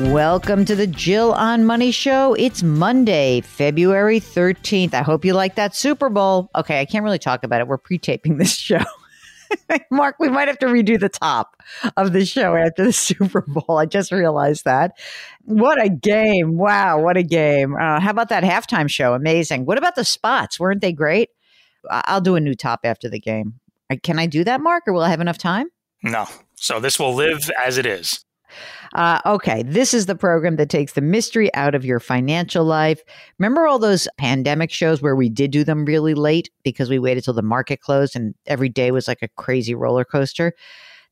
Welcome to the Jill on Money Show. It's Monday, February 13th. I hope you like that Super Bowl. Okay, I can't really talk about it. We're pre taping this show. Mark, we might have to redo the top of the show after the Super Bowl. I just realized that. What a game. Wow, what a game. Uh, how about that halftime show? Amazing. What about the spots? Weren't they great? I'll do a new top after the game. Can I do that, Mark, or will I have enough time? No. So this will live as it is. Uh, okay, this is the program that takes the mystery out of your financial life. Remember all those pandemic shows where we did do them really late because we waited till the market closed and every day was like a crazy roller coaster?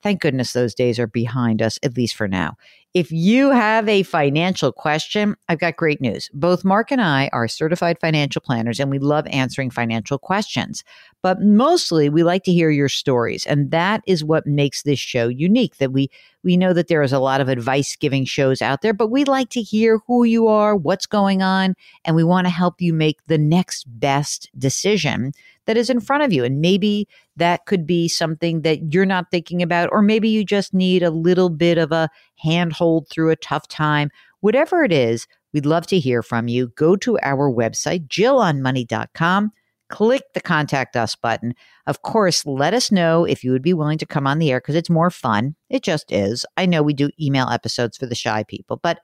Thank goodness those days are behind us, at least for now. If you have a financial question, I've got great news. Both Mark and I are certified financial planners and we love answering financial questions. But mostly we like to hear your stories. And that is what makes this show unique. That we we know that there is a lot of advice giving shows out there, but we like to hear who you are, what's going on, and we want to help you make the next best decision that is in front of you. And maybe that could be something that you're not thinking about, or maybe you just need a little bit of a handhold through a tough time. Whatever it is, we'd love to hear from you. Go to our website, jillonmoney.com. Click the contact us button. Of course, let us know if you would be willing to come on the air because it's more fun. It just is. I know we do email episodes for the shy people, but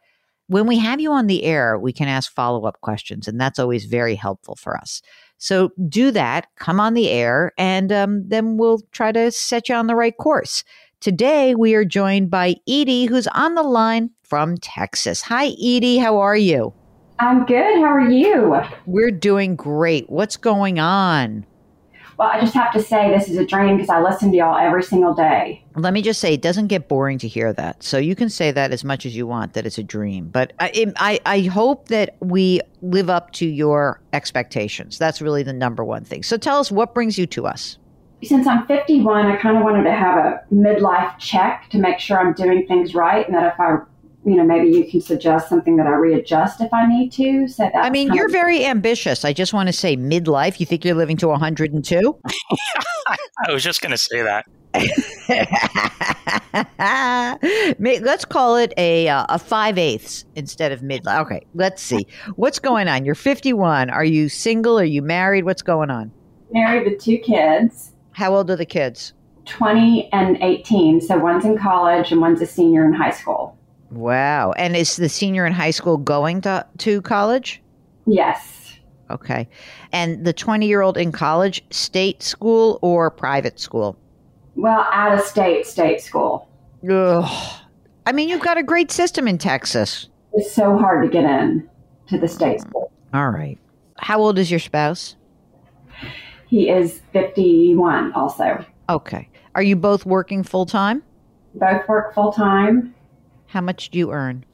when we have you on the air, we can ask follow up questions, and that's always very helpful for us. So do that, come on the air, and um, then we'll try to set you on the right course. Today, we are joined by Edie, who's on the line from Texas. Hi, Edie. How are you? I'm good. How are you? We're doing great. What's going on? Well, I just have to say this is a dream because I listen to y'all every single day. Let me just say, it doesn't get boring to hear that. So you can say that as much as you want that it's a dream. But I, I, I hope that we live up to your expectations. That's really the number one thing. So tell us what brings you to us. Since I'm 51, I kind of wanted to have a midlife check to make sure I'm doing things right and that if I you know, maybe you can suggest something that I readjust if I need to. So that I mean, you're of- very ambitious. I just want to say midlife. You think you're living to 102? I was just going to say that. let's call it a uh, a five eighths instead of midlife. Okay, let's see what's going on. You're 51. Are you single? Are you married? What's going on? Married with two kids. How old are the kids? 20 and 18. So one's in college and one's a senior in high school. Wow. And is the senior in high school going to, to college? Yes. Okay. And the 20 year old in college, state school or private school? Well, out of state, state school. Ugh. I mean, you've got a great system in Texas. It's so hard to get in to the state school. All right. How old is your spouse? He is 51 also. Okay. Are you both working full time? Both work full time. How much do you earn?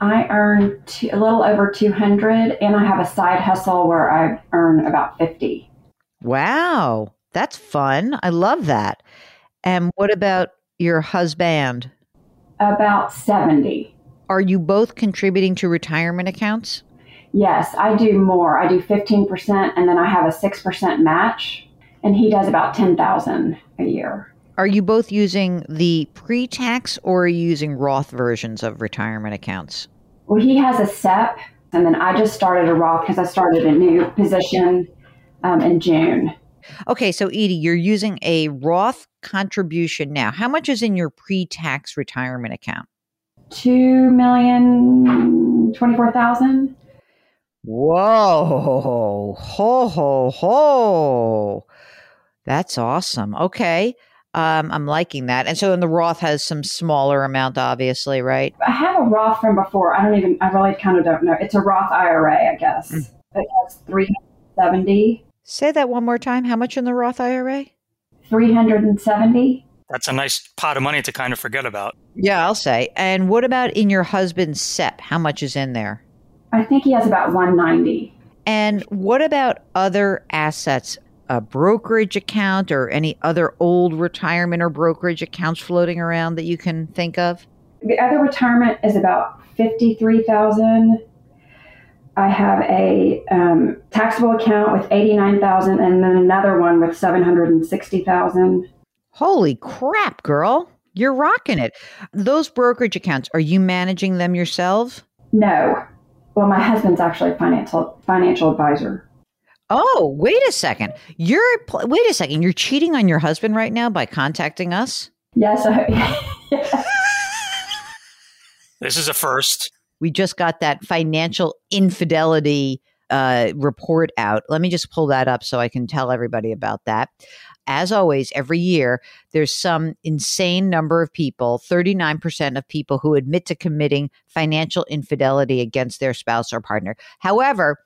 I earn two, a little over 200 and I have a side hustle where I earn about 50. Wow. That's fun. I love that. And what about your husband? About 70. Are you both contributing to retirement accounts? Yes, I do more. I do 15% and then I have a 6% match and he does about 10,000 a year. Are you both using the pre-tax or are you using Roth versions of retirement accounts? Well, he has a SEP and then I just started a Roth because I started a new position um, in June. Okay, so Edie, you're using a Roth contribution now. How much is in your pre-tax retirement account? Two million twenty-four thousand. Whoa, ho, ho, ho. That's awesome. Okay. Um, I'm liking that. And so, and the Roth has some smaller amount, obviously, right? I have a Roth from before. I don't even, I really kind of don't know. It's a Roth IRA, I guess. Mm. It has 370. Say that one more time. How much in the Roth IRA? 370. That's a nice pot of money to kind of forget about. Yeah, I'll say. And what about in your husband's SEP? How much is in there? I think he has about 190. And what about other assets? A brokerage account or any other old retirement or brokerage accounts floating around that you can think of? The other retirement is about 53,000. I have a um, taxable account with 89,000 and then another one with 760,000. Holy crap, girl. You're rocking it. Those brokerage accounts, are you managing them yourself? No. Well, my husband's actually a financial financial advisor. Oh, wait a second. You're wait a second. You're cheating on your husband right now by contacting us? Yes. I, This is a first. We just got that financial infidelity uh, report out. Let me just pull that up so I can tell everybody about that as always, every year, there's some insane number of people, 39% of people who admit to committing financial infidelity against their spouse or partner. However,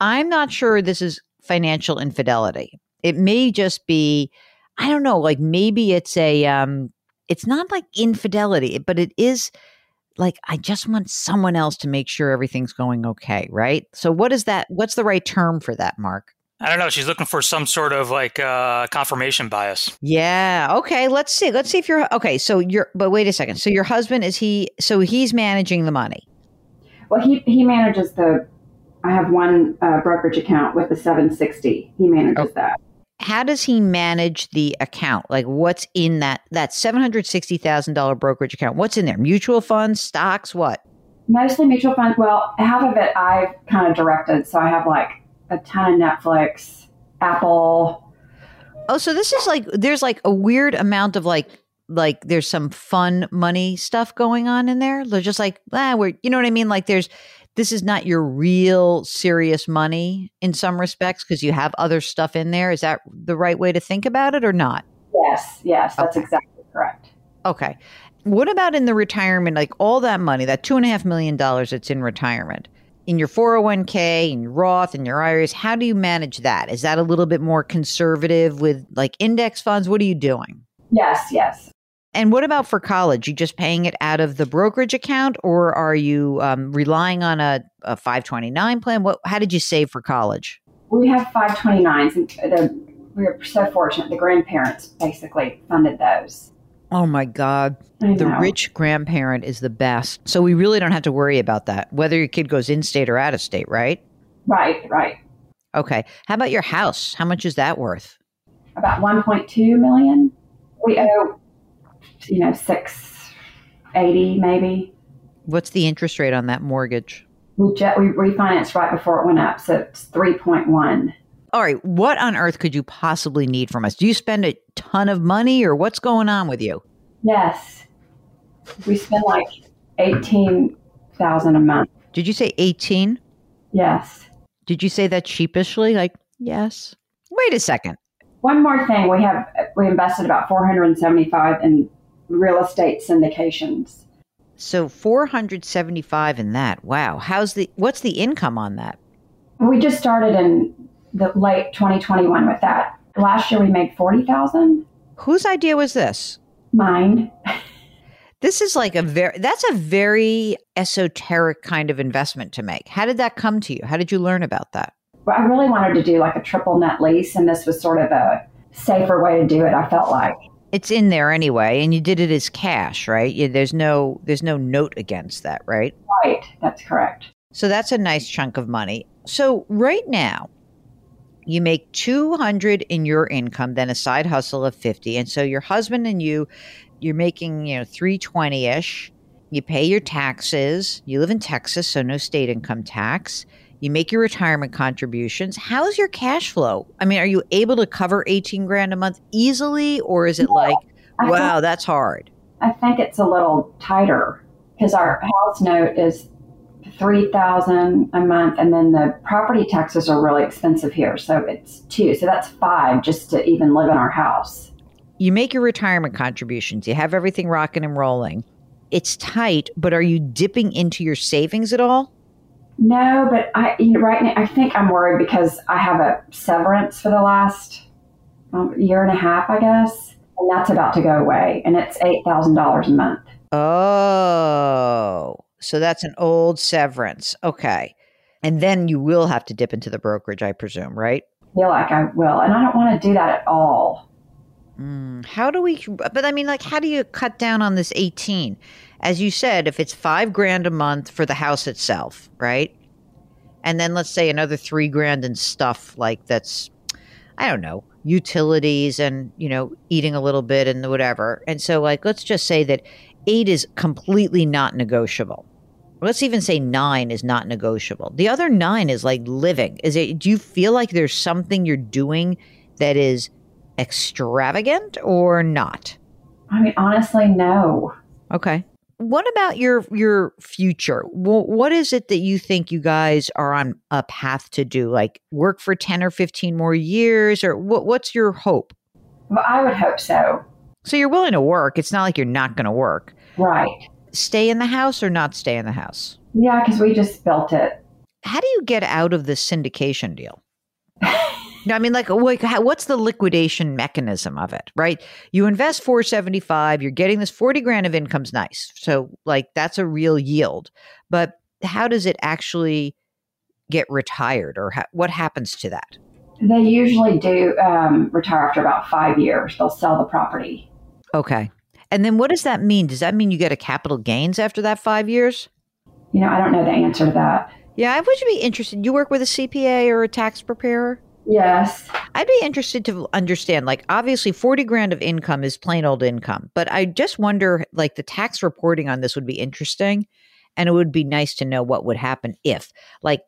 I'm not sure this is financial infidelity. It may just be, I don't know, like maybe it's a, um, it's not like infidelity, but it is like I just want someone else to make sure everything's going okay, right? So what is that? What's the right term for that, Mark? I don't know. She's looking for some sort of like uh, confirmation bias. Yeah. Okay. Let's see. Let's see if you're okay. So you're, but wait a second. So your husband is he? So he's managing the money. Well, he he manages the. I have one uh, brokerage account with the 760. He manages oh. that. How does he manage the account? Like, what's in that that seven hundred sixty thousand dollar brokerage account? What's in there? Mutual funds, stocks, what? Mostly mutual funds. Well, half of it I've kind of directed. So I have like a ton of Netflix, Apple. Oh, so this is like there's like a weird amount of like like there's some fun money stuff going on in there. They're just like ah, we're you know what I mean. Like there's this is not your real serious money in some respects because you have other stuff in there. Is that the right way to think about it or not? Yes, yes, that's okay. exactly correct. Okay. What about in the retirement, like all that money, that two and a half million dollars that's in retirement? in your 401k and your Roth and your IRAs, how do you manage that? Is that a little bit more conservative with like index funds? What are you doing? Yes, yes. And what about for college? You just paying it out of the brokerage account, or are you um, relying on a, a 529 plan? What? How did you save for college? We have 529s, and the, we are so fortunate. The grandparents basically funded those. Oh my God. The rich grandparent is the best. So we really don't have to worry about that, whether your kid goes in state or out of state, right? Right, right. Okay. How about your house? How much is that worth? About 1.2 million. We owe, you know, 680 maybe. What's the interest rate on that mortgage? We, jet, we refinanced right before it went up, so it's 3.1 all right, what on earth could you possibly need from us? Do you spend a ton of money or what's going on with you? Yes. We spend like 18,000 a month. Did you say 18? Yes. Did you say that sheepishly? Like, yes. Wait a second. One more thing, we have we invested about 475 in real estate syndications. So 475 in that. Wow. How's the what's the income on that? We just started in the late 2021 with that. Last year we made 40,000. Whose idea was this? Mine. this is like a very that's a very esoteric kind of investment to make. How did that come to you? How did you learn about that? I really wanted to do like a triple net lease and this was sort of a safer way to do it. I felt like it's in there anyway, and you did it as cash, right? You, there's no there's no note against that, right? Right, that's correct. So that's a nice chunk of money. So right now, you make 200 in your income, then a side hustle of 50, and so your husband and you, you're making you know 320 ish. You pay your taxes. You live in Texas, so no state income tax you make your retirement contributions. How's your cash flow? I mean, are you able to cover 18 grand a month easily or is it no, like, wow, think, that's hard? I think it's a little tighter because our house note is 3000 a month and then the property taxes are really expensive here so it's two so that's five just to even live in our house you make your retirement contributions you have everything rocking and rolling it's tight but are you dipping into your savings at all no, but I you know, right now I think I'm worried because I have a severance for the last um, year and a half, I guess, and that's about to go away, and it's eight thousand dollars a month. Oh, so that's an old severance. Okay, and then you will have to dip into the brokerage, I presume, right? I feel like I will, and I don't want to do that at all. Mm, how do we? But I mean, like, how do you cut down on this eighteen? As you said, if it's five grand a month for the house itself, right? And then let's say another three grand in stuff like that's, I don't know, utilities and, you know, eating a little bit and whatever. And so, like, let's just say that eight is completely not negotiable. Let's even say nine is not negotiable. The other nine is like living. Is it, do you feel like there's something you're doing that is extravagant or not? I mean, honestly, no. Okay what about your your future? What is it that you think you guys are on a path to do? Like work for 10 or 15 more years or what, what's your hope? Well i would hope so. So you're willing to work it's not like you're not going to work. Right. Stay in the house or not stay in the house? Yeah because we just built it. How do you get out of the syndication deal No, I mean, like, like, what's the liquidation mechanism of it, right? You invest 475, you're getting this 40 grand of income's nice. So, like, that's a real yield. But how does it actually get retired or ha- what happens to that? They usually do um, retire after about five years. They'll sell the property. Okay. And then what does that mean? Does that mean you get a capital gains after that five years? You know, I don't know the answer to that. Yeah, I would be interested. You work with a CPA or a tax preparer? Yes. I'd be interested to understand like obviously 40 grand of income is plain old income, but I just wonder like the tax reporting on this would be interesting and it would be nice to know what would happen if like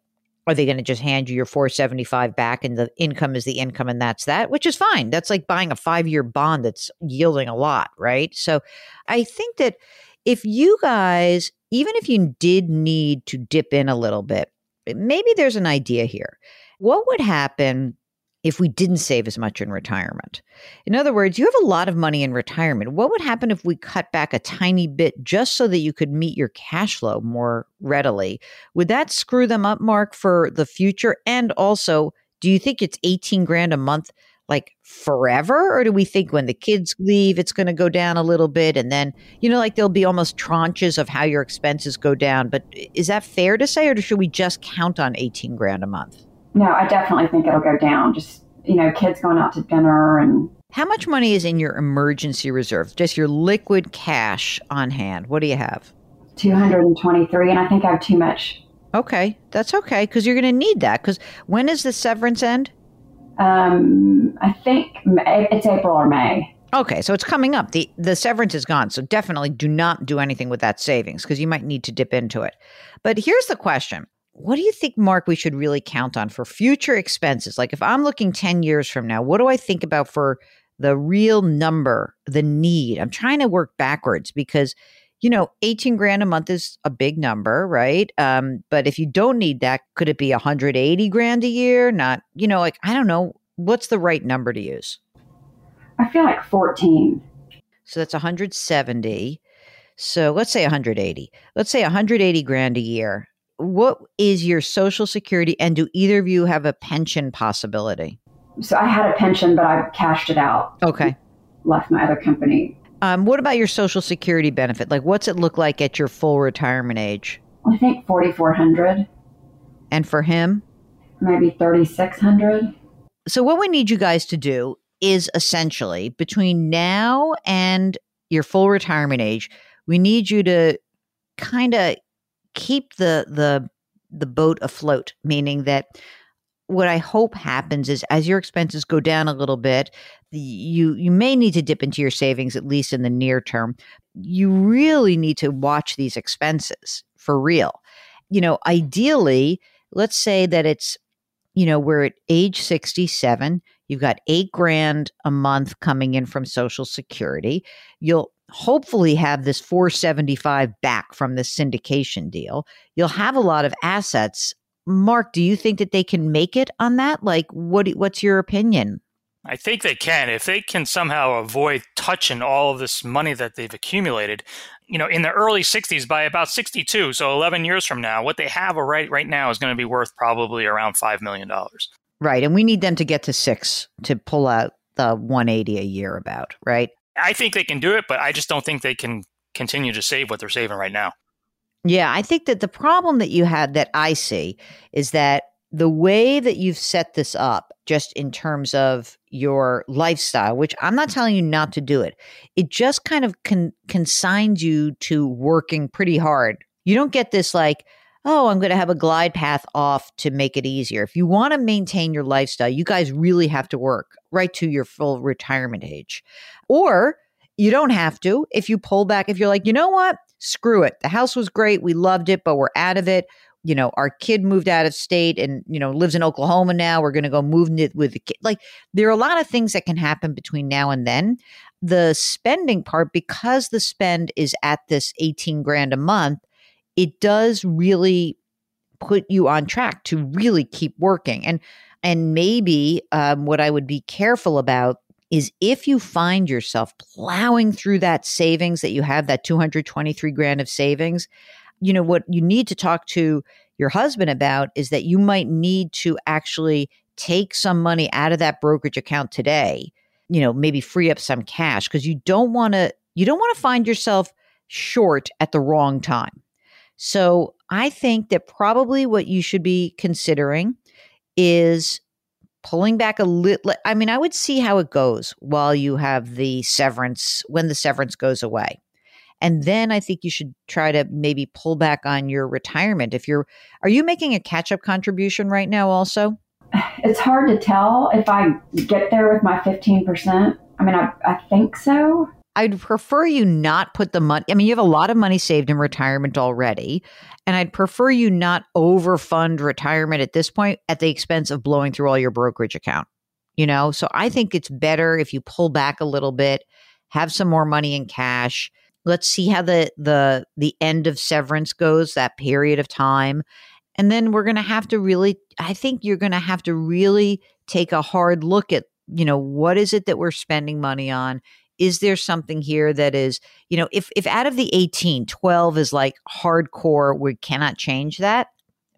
are they going to just hand you your 475 back and the income is the income and that's that, which is fine. That's like buying a 5-year bond that's yielding a lot, right? So I think that if you guys even if you did need to dip in a little bit, maybe there's an idea here what would happen if we didn't save as much in retirement? In other words, you have a lot of money in retirement. What would happen if we cut back a tiny bit just so that you could meet your cash flow more readily? Would that screw them up, Mark, for the future? And also, do you think it's 18 grand a month like forever? Or do we think when the kids leave, it's going to go down a little bit? And then, you know, like there'll be almost tranches of how your expenses go down. But is that fair to say, or should we just count on 18 grand a month? No, I definitely think it'll go down. Just, you know, kids going out to dinner and. How much money is in your emergency reserve? Just your liquid cash on hand. What do you have? 223, and I think I have too much. Okay, that's okay because you're going to need that. Because when does the severance end? Um, I think it's April or May. Okay, so it's coming up. the The severance is gone, so definitely do not do anything with that savings because you might need to dip into it. But here's the question: what do you think, Mark, we should really count on for future expenses? Like if I'm looking 10 years from now, what do I think about for the real number, the need? I'm trying to work backwards because, you know, 18 grand a month is a big number, right? Um, but if you don't need that, could it be 180 grand a year? Not, you know, like, I don't know. What's the right number to use? I feel like 14. So that's 170. So let's say 180. Let's say 180 grand a year what is your social security and do either of you have a pension possibility? So I had a pension, but I cashed it out. Okay. Left my other company. Um, what about your social security benefit? Like, what's it look like at your full retirement age? I think 4,400. And for him? Maybe 3,600. So, what we need you guys to do is essentially between now and your full retirement age, we need you to kind of keep the the the boat afloat, meaning that what I hope happens is as your expenses go down a little bit, you you may need to dip into your savings at least in the near term. You really need to watch these expenses for real. You know, ideally, let's say that it's you know, we're at age 67, you've got 8 grand a month coming in from social security. You'll hopefully have this 475 back from the syndication deal. You'll have a lot of assets Mark, do you think that they can make it on that? Like, what what's your opinion? I think they can if they can somehow avoid touching all of this money that they've accumulated. You know, in the early 60s, by about 62, so 11 years from now, what they have right right now is going to be worth probably around five million dollars. Right, and we need them to get to six to pull out the 180 a year. About right. I think they can do it, but I just don't think they can continue to save what they're saving right now. Yeah, I think that the problem that you had that I see is that the way that you've set this up, just in terms of your lifestyle, which I'm not telling you not to do it, it just kind of con- consigns you to working pretty hard. You don't get this like, oh, I'm going to have a glide path off to make it easier. If you want to maintain your lifestyle, you guys really have to work right to your full retirement age. Or you don't have to. If you pull back, if you're like, you know what? screw it. The house was great. We loved it, but we're out of it. You know, our kid moved out of state and, you know, lives in Oklahoma now. We're going to go move it with the kid. Like, there are a lot of things that can happen between now and then. The spending part, because the spend is at this 18 grand a month, it does really put you on track to really keep working. And, and maybe um, what I would be careful about is if you find yourself plowing through that savings that you have, that 223 grand of savings, you know, what you need to talk to your husband about is that you might need to actually take some money out of that brokerage account today, you know, maybe free up some cash because you don't want to, you don't want to find yourself short at the wrong time. So I think that probably what you should be considering is pulling back a little. I mean, I would see how it goes while you have the severance, when the severance goes away. And then I think you should try to maybe pull back on your retirement. If you're, are you making a catch up contribution right now also? It's hard to tell if I get there with my 15%. I mean, I, I think so. I'd prefer you not put the money. I mean, you have a lot of money saved in retirement already. And I'd prefer you not overfund retirement at this point at the expense of blowing through all your brokerage account. You know, so I think it's better if you pull back a little bit, have some more money in cash. Let's see how the the the end of severance goes, that period of time. And then we're going to have to really I think you're going to have to really take a hard look at, you know, what is it that we're spending money on? Is there something here that is you know if if out of the 18 12 is like hardcore we cannot change that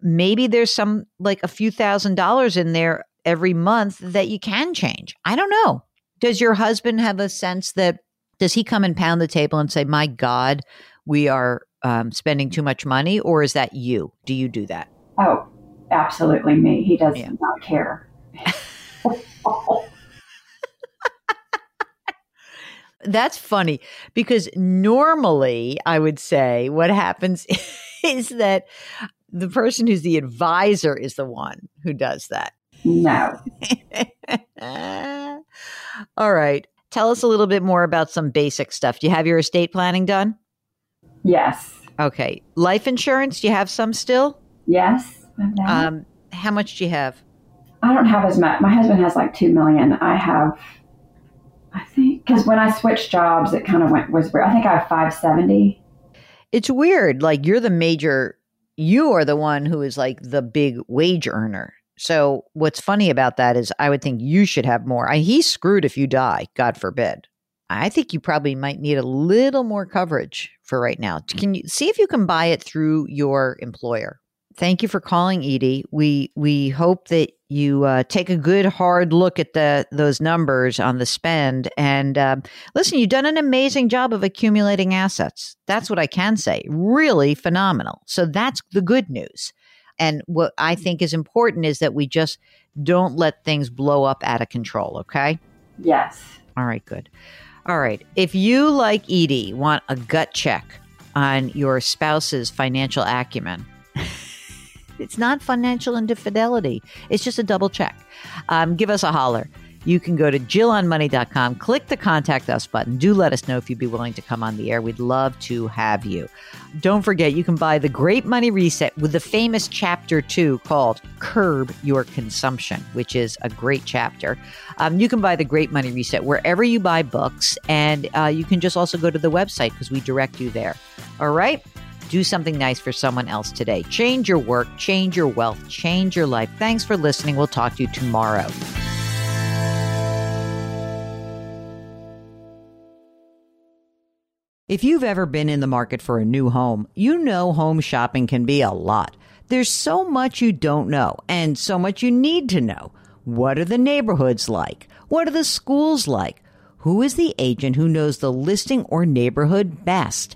maybe there's some like a few thousand dollars in there every month that you can change. I don't know. Does your husband have a sense that does he come and pound the table and say my god we are um, spending too much money or is that you? Do you do that? Oh absolutely me. He does yeah. not care That's funny because normally I would say what happens is that the person who's the advisor is the one who does that. No. All right. Tell us a little bit more about some basic stuff. Do you have your estate planning done? Yes. Okay. Life insurance, do you have some still? Yes. Um, how much do you have? I don't have as much. My husband has like 2 million. I have I think because when I switched jobs, it kind of went was weird. I think I have 570. It's weird. Like you're the major, you are the one who is like the big wage earner. So what's funny about that is I would think you should have more. I, he's screwed if you die, God forbid. I think you probably might need a little more coverage for right now. Can you see if you can buy it through your employer? Thank you for calling, Edie. We we hope that you uh, take a good hard look at the those numbers on the spend and uh, listen you've done an amazing job of accumulating assets that's what i can say really phenomenal so that's the good news and what i think is important is that we just don't let things blow up out of control okay Yes. All right, good. All right. If you, like Edie, want a gut check on your spouse's financial acumen, it's not financial infidelity. It's just a double check. Um, give us a holler you can go to jillonmoney.com, click the contact us button. Do let us know if you'd be willing to come on the air. We'd love to have you. Don't forget, you can buy the Great Money Reset with the famous chapter two called Curb Your Consumption, which is a great chapter. Um, you can buy the Great Money Reset wherever you buy books, and uh, you can just also go to the website because we direct you there. All right? Do something nice for someone else today. Change your work, change your wealth, change your life. Thanks for listening. We'll talk to you tomorrow. If you've ever been in the market for a new home, you know home shopping can be a lot. There's so much you don't know and so much you need to know. What are the neighborhoods like? What are the schools like? Who is the agent who knows the listing or neighborhood best?